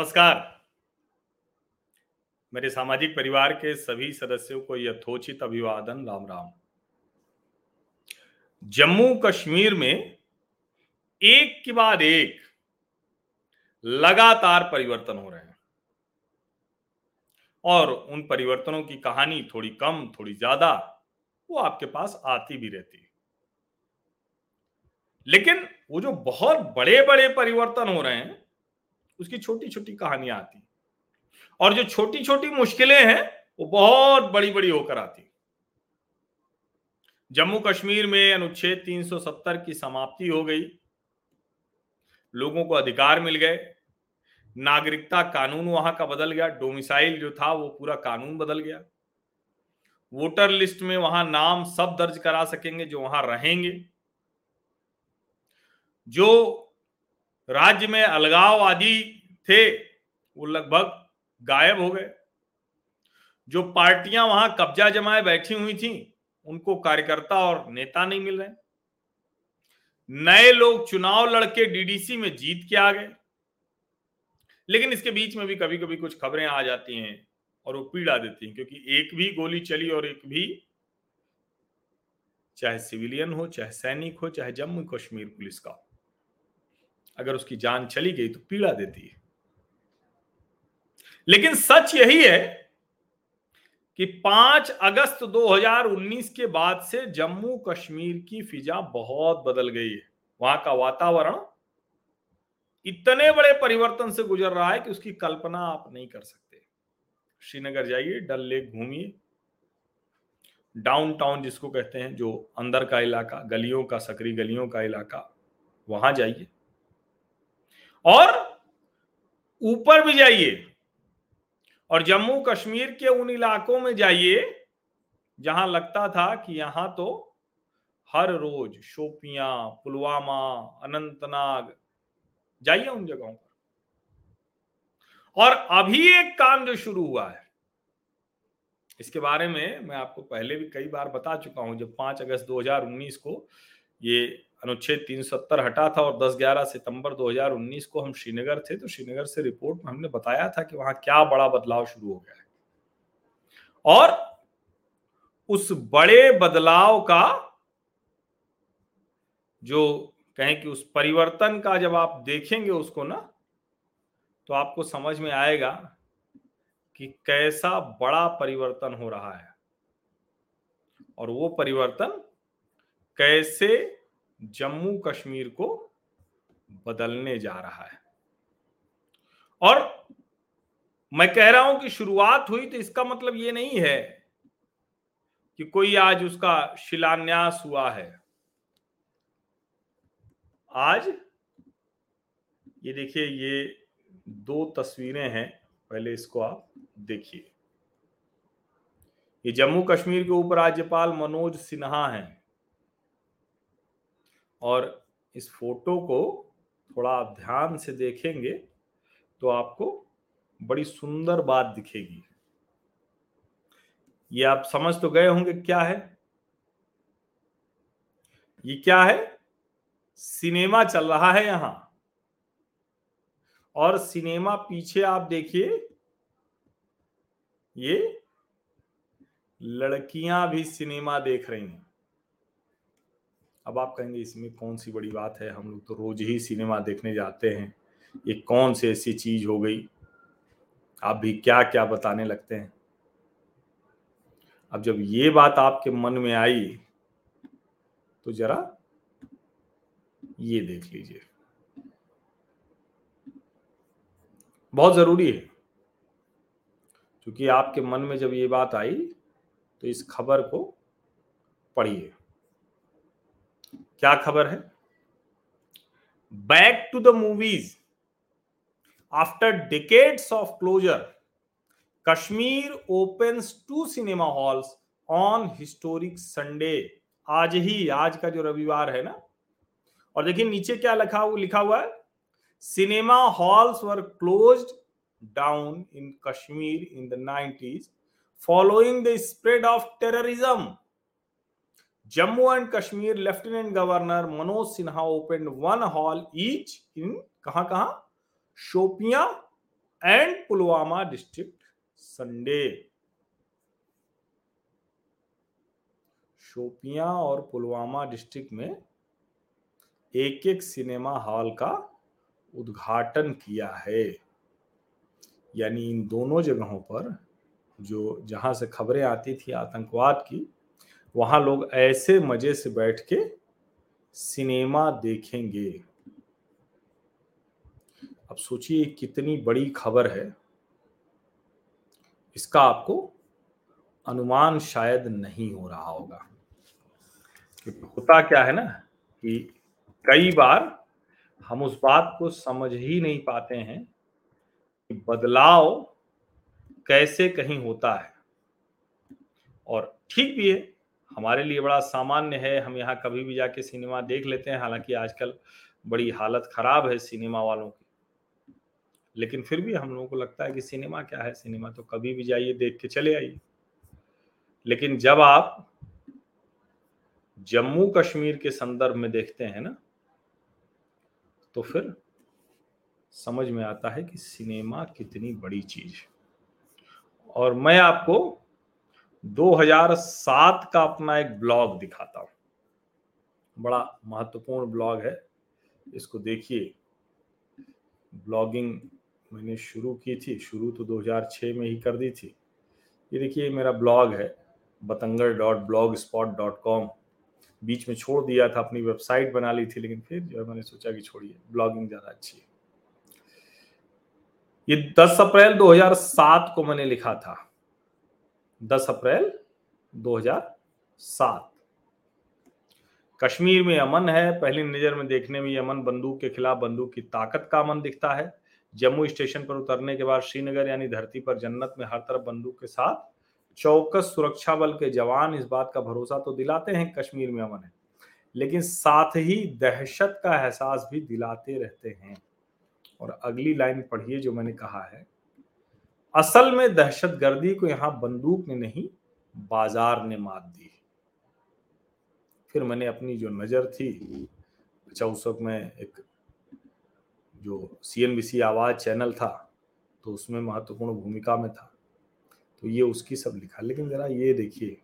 नमस्कार। मेरे सामाजिक परिवार के सभी सदस्यों को यथोचित अभिवादन, राम राम। जम्मू कश्मीर में एक के बाद एक लगातार परिवर्तन हो रहे हैं। और उन परिवर्तनों की कहानी थोड़ी कम, थोड़ी ज़्यादा, वो आपके पास आती भी रहती है। लेकिन वो जो बहुत बड़े बड़े परिवर्तन हो रहे हैं उसकी छोटी छोटी कहानियाँ आती और जो छोटी छोटी मुश्किलें हैं, वो बहुत बड़ी बड़ी होकर आती जम्मू कश्मीर में अनुच्छेद 370 की समाप्ति हो गई। लोगों को अधिकार मिल गए। नागरिकता कानून वहाँ का बदल गया। डोमिसाइल जो था, वो पूरा कानून बदल गया। वोटर लिस्ट में वहाँ नाम सब दर्ज करा सकेंगे, जो वहाँ रहेंगे। जो राज्य में अलगाववादी थे, वो लगभग गायब हो गए। जो पार्टियाँ वहाँ कब्जा जमाए बैठी हुई थी, उनको कार्यकर्ता और नेता नहीं मिल रहे। नए लोग चुनाव लड़के डीडीसी में जीत के आ गए। लेकिन इसके बीच में भी कभी कभी कुछ खबरें आ जाती हैं और वो पीड़ा देती हैं, क्योंकि एक भी गोली चली और एक भी, चाहे सिविलियन हो, चाहे सैनिक हो, चाहे जम्मू कश्मीर पुलिस का अगर उसकी जान चली गई तो पीड़ा देती है। लेकिन सच यही है कि 5 अगस्त 2019 के बाद से जम्मू कश्मीर की फिजा बहुत बदल गई है। वहाँ का वातावरण इतने बड़े परिवर्तन से गुजर रहा है कि उसकी कल्पना आप नहीं कर सकते। श्रीनगर जाइए, डल लेक घूमिए। डाउनटाउन जिसको कहते हैं, जो अंदर का इलाका, गलियों का, सकरी गलियों का इलाका, वहाँ जाइए। और ऊपर भी जाइए और जम्मू कश्मीर के उन इलाकों में जाइए जहाँ लगता था कि यहाँ तो हर रोज शोपियाँ, पुलवामा, अनंतनाग, जाइए उन जगहों पर। और अभी एक काम जो शुरू हुआ है, इसके बारे में मैं आपको पहले भी कई बार बता चुका हूँ, जब 5 अगस्त 2019 को ये अनुच्छेद 370 हटा था और 10-11 सितंबर 2019 को हम श्रीनगर थे तो श्रीनगर से रिपोर्ट में हमने बताया था कि वहाँ क्या बड़ा बदलाव शुरू हो गया है। और उस बड़े बदलाव का जो कहें कि उस परिवर्तन का जब आप देखेंगे उसको ना तो आपको समझ में आएगा कि कैसा बड़ा परिवर्तन हो रहा है। और वो परिवर्तन कैसे जम्मू कश्मीर को बदलने जा रहा है? और मैं कह रहा हूँ कि शुरुआत हुई तो इसका मतलब ये नहीं है कि कोई आज उसका शिलान्यास हुआ है। आज ये देखिए, ये दो तस्वीरें हैं, पहले इसको आप देखिए। ये जम्मू कश्मीर के उप राज्यपाल मनोज सिन्हा हैं। और इस फ़ोटो को थोड़ा आप ध्यान से देखेंगे तो आपको बड़ी सुंदर बात दिखेगी। ये आप समझ तो गए होंगे क्या है? ये क्या है? सिनेमा चल रहा है यहाँ। और सिनेमा पीछे आप देखिए, ये लड़कियाँ भी सिनेमा देख रही हैं। अब आप कहेंगे, इसमें कौन सी बड़ी बात है? हम लोग तो रोज ही सिनेमा देखने जाते हैं। ये कौन सी ऐसी चीज़ हो गई? आप भी क्या क्या बताने लगते हैं? अब जब ये बात आपके मन में आई तो जरा ये देख लीजिए। बहुत ज़रूरी है। क्योंकि आपके मन में जब ये बात आई तो इस खबर को पढ़िए। क्या खबर है? Back to the movies after decades of closure Kashmir opens to cinema halls on historic Sunday आज ही, आज का जो रविवार है ना? और देखिए, नीचे क्या लिखा हुआ लिखा हुआ है? Cinema halls were closed down in Kashmir in the nineties following the spread of terrorism Jammu and Kashmir lieutenant governor Manoj Sinha open one hall each in कहा कहा? Shopian and Pulwama district Sunday Shopian और Pulwama district में एक एक cinema hall का उद्घाटन किया है। यानी इन दोनों जगहों पर जो जहाँ से खबरें आती थी आतंकवाद की वहाँ लोग ऐसे मज़े से बैठ के सिनेमा देखेंगे। अब सोचिए कितनी बड़ी खबर है। इसका आपको अनुमान शायद नहीं हो रहा होगा। होता क्या है ना कि कई बार हम उस बात को समझ ही नहीं पाते हैं कि बदलाव कैसे कहीं होता है। और ठीक भी है हमारे लिए बड़ा सामान्य है। हम यहाँ कभी भी जाके सिनेमा देख लेते हैं। हालाँकि आजकल बड़ी हालत खराब है सिनेमा वालों की। लेकिन फिर भी हम लोगों को लगता है कि सिनेमा क्या है? सिनेमा तो कभी भी जाइए, देख के चले आइए। लेकिन जब आप जम्मू कश्मीर के संदर्भ में देखते हैं ना तो फिर समझ में आता है कि सिनेमा कितनी बड़ी चीज़ और मैं आपको 2007 का अपना एक ब्लॉग दिखाता हूँ। बड़ा महत्वपूर्ण ब्लॉग है। इसको देखिए। ब्लॉगिंग मैंने शुरू की थी, शुरू तो 2006 में ही कर दी थी। ये देखिए मेरा ब्लॉग है बतंगर dot blogspot dot com बीच में छोड़ दिया था, अपनी वेबसाइट बना ली थी, लेकिन फिर जो है मैंने सोचा कि छोड़िए, ब्लॉगिंग ज़्यादा अच्छी है। ये 10 अप्रैल 2007 को मैंने लिखा था। 10 अप्रैल 2007 कश्मीर में अमन है, पहली नज़र में देखने में अमन बंदूक के खिलाफ बंदूक की ताकत का अमन दिखता है। जम्मू स्टेशन पर उतरने के बाद श्रीनगर यानी धरती पर जन्नत में हर तरफ़ बंदूक के साथ चौकस सुरक्षा बल के जवान इस बात का भरोसा तो दिलाते हैं, कश्मीर में अमन है। लेकिन साथ ही दहशत का एहसास भी दिलाते रहते हैं। और अगली लाइन पढ़िए जो मैंने कहा है असल में दहशत गर्दी को यहाँ बंदूक ने नहीं, बाज़ार ने मात दी। फिर मैंने अपनी जो नज़र थी अच्छा उस वक्त में एक जो सीएनबीसी आवाज़ चैनल था तो उसमें महत्वपूर्ण भूमिका में था। तो ये उसकी सब लिखा। लेकिन जरा ये देखिए,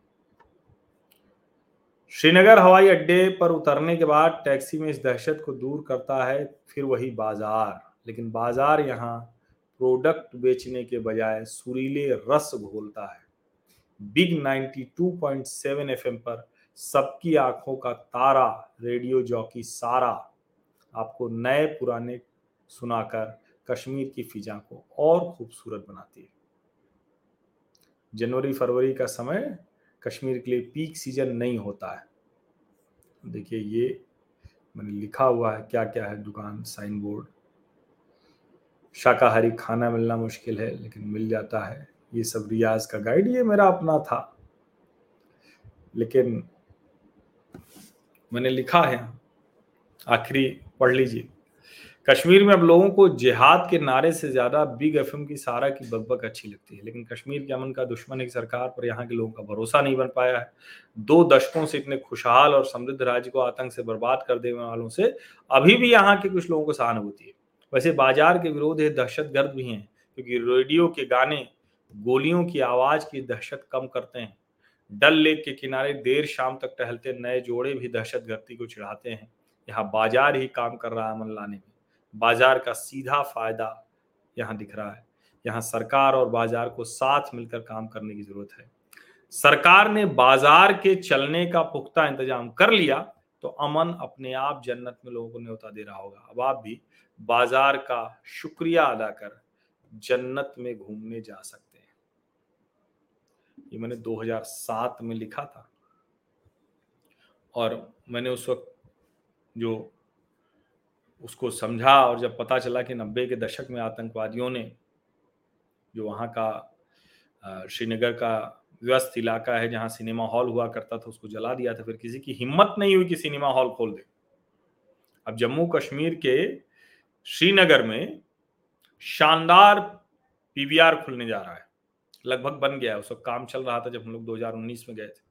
श्रीनगर हवाई अड्डे पर उतरने के बाद टैक्सी में इस दहशत को दूर करता है, फिर वही बाज़ार। लेकिन बाज़ार यहाँ प्रोडक्ट बेचने के बजाय सुरीले रस घोलता है। बिग 92.7 एफएम पर सबकी आँखों का तारा, रेडियो जॉकी सारा। आपको नए पुराने सुनाकर कश्मीर की फिजा को और खूबसूरत बनाती है। जनवरी फरवरी का समय कश्मीर के लिए पीक सीज़न नहीं होता है। देखिए ये मैंने लिखा हुआ है क्या क्या है दुकान, साइन बोर्ड। शाकाहारी खाना मिलना मुश्किल है, लेकिन मिल जाता है। ये सब रियाज का गाइड ये मेरा अपना था। लेकिन मैंने लिखा है, आखिरी पढ़ लीजिए। कश्मीर में अब लोगों को जिहाद के नारे से ज़्यादा बिग एफएम की सारा की बकबक अच्छी लगती है। लेकिन कश्मीर के अमन का दुश्मन एक सरकार पर यहाँ के लोगों का भरोसा नहीं बन पाया है। दो दशकों से इतने खुशहाल और समृद्ध राज्य को आतंक से बर्बाद कर देने वालों से अभी भी यहाँ के कुछ लोगों को सहानुभूति है। वैसे बाज़ार के विरोध है, दहशत गर्द भी हैं, क्योंकि रेडियो के गाने गोलियों की आवाज़ की दहशत कम करते हैं। डल लेक के किनारे देर शाम तक टहलते नए जोड़े भी दहशत गर्दी को चिढ़ाते हैं। यहाँ बाज़ार ही काम कर रहा है अमन लाने में। बाज़ार का सीधा फ़ायदा यहाँ दिख रहा है। यहाँ सरकार और बाज़ार को साथ मिलकर काम करने की ज़रूरत है। सरकार ने बाज़ार के चलने का पुख्ता इंतज़ाम कर लिया तो अमन अपने आप जन्नत में लोगों को न्योता दे रहा होगा। अब आप भी बाज़ार का शुक्रिया अदा कर जन्नत में घूमने जा सकते हैं। ये मैंने 2007 में लिखा था। और मैंने उस वक्त जो उसको समझा और जब पता चला कि नब्बे के दशक में आतंकवादियों ने जो वहाँ का श्रीनगर का व्यस्त इलाका है जहाँ सिनेमा हॉल हुआ करता था, उसको जला दिया था, फिर किसी की हिम्मत नहीं हुई कि सिनेमा हॉल खोल दे। अब जम्मू कश्मीर के श्रीनगर में शानदार पीवीआर खुलने जा रहा है। लगभग बन गया है। उस वक्त काम चल रहा था जब हम लोग 2019 में गए थे।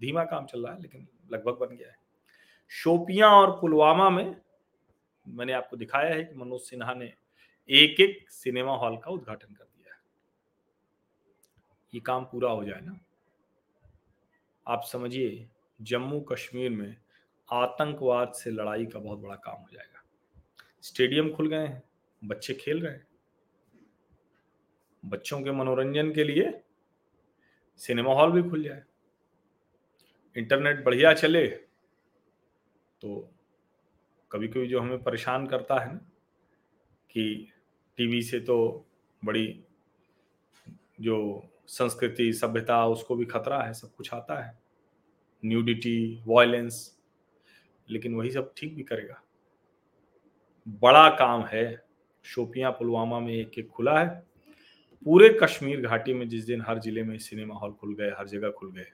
धीमा काम चल रहा है, लेकिन लगभग बन गया है। शोपियाँ और पुलवामा में मैंने आपको दिखाया है कि मनोज सिन्हा ने एक एक सिनेमा हॉल का उद्घाटन कर दिया है। ये काम पूरा हो जाए ना? आप समझिए जम्मू कश्मीर में आतंकवाद से लड़ाई का बहुत बड़ा काम हो जाएगा। स्टेडियम खुल गए हैं, बच्चे खेल रहे हैं। बच्चों के मनोरंजन के लिए सिनेमा हॉल भी खुल जाए। इंटरनेट बढ़िया चले तो कभी कभी जो हमें परेशान करता है ना, कि टीवी से तो बड़ी जो संस्कृति, सभ्यता, उसको भी खतरा है, सब कुछ आता है। न्यूडिटी, वायलेंस, लेकिन वही सब ठीक भी करेगा। बड़ा काम है, शोपियाँ पुलवामा में एक एक खुला है। पूरे कश्मीर घाटी में जिस दिन हर ज़िले में सिनेमा हॉल खुल गए, हर जगह खुल गए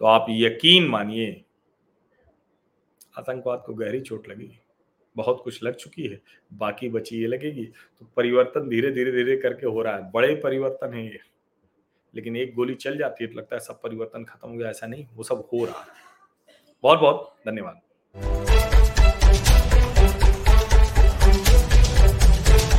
तो आप यकीन मानिए, आतंकवाद को गहरी चोट लगी बहुत कुछ लग चुकी है, बाकी बची ये लगेगी। तो परिवर्तन धीरे धीरे धीरे करके हो रहा है। बड़े परिवर्तन है ये, लेकिन एक गोली चल जाती है तो लगता है सब परिवर्तन खत्म हो गया, ऐसा नहीं, वो सब हो रहा है। बहुत बहुत धन्यवाद।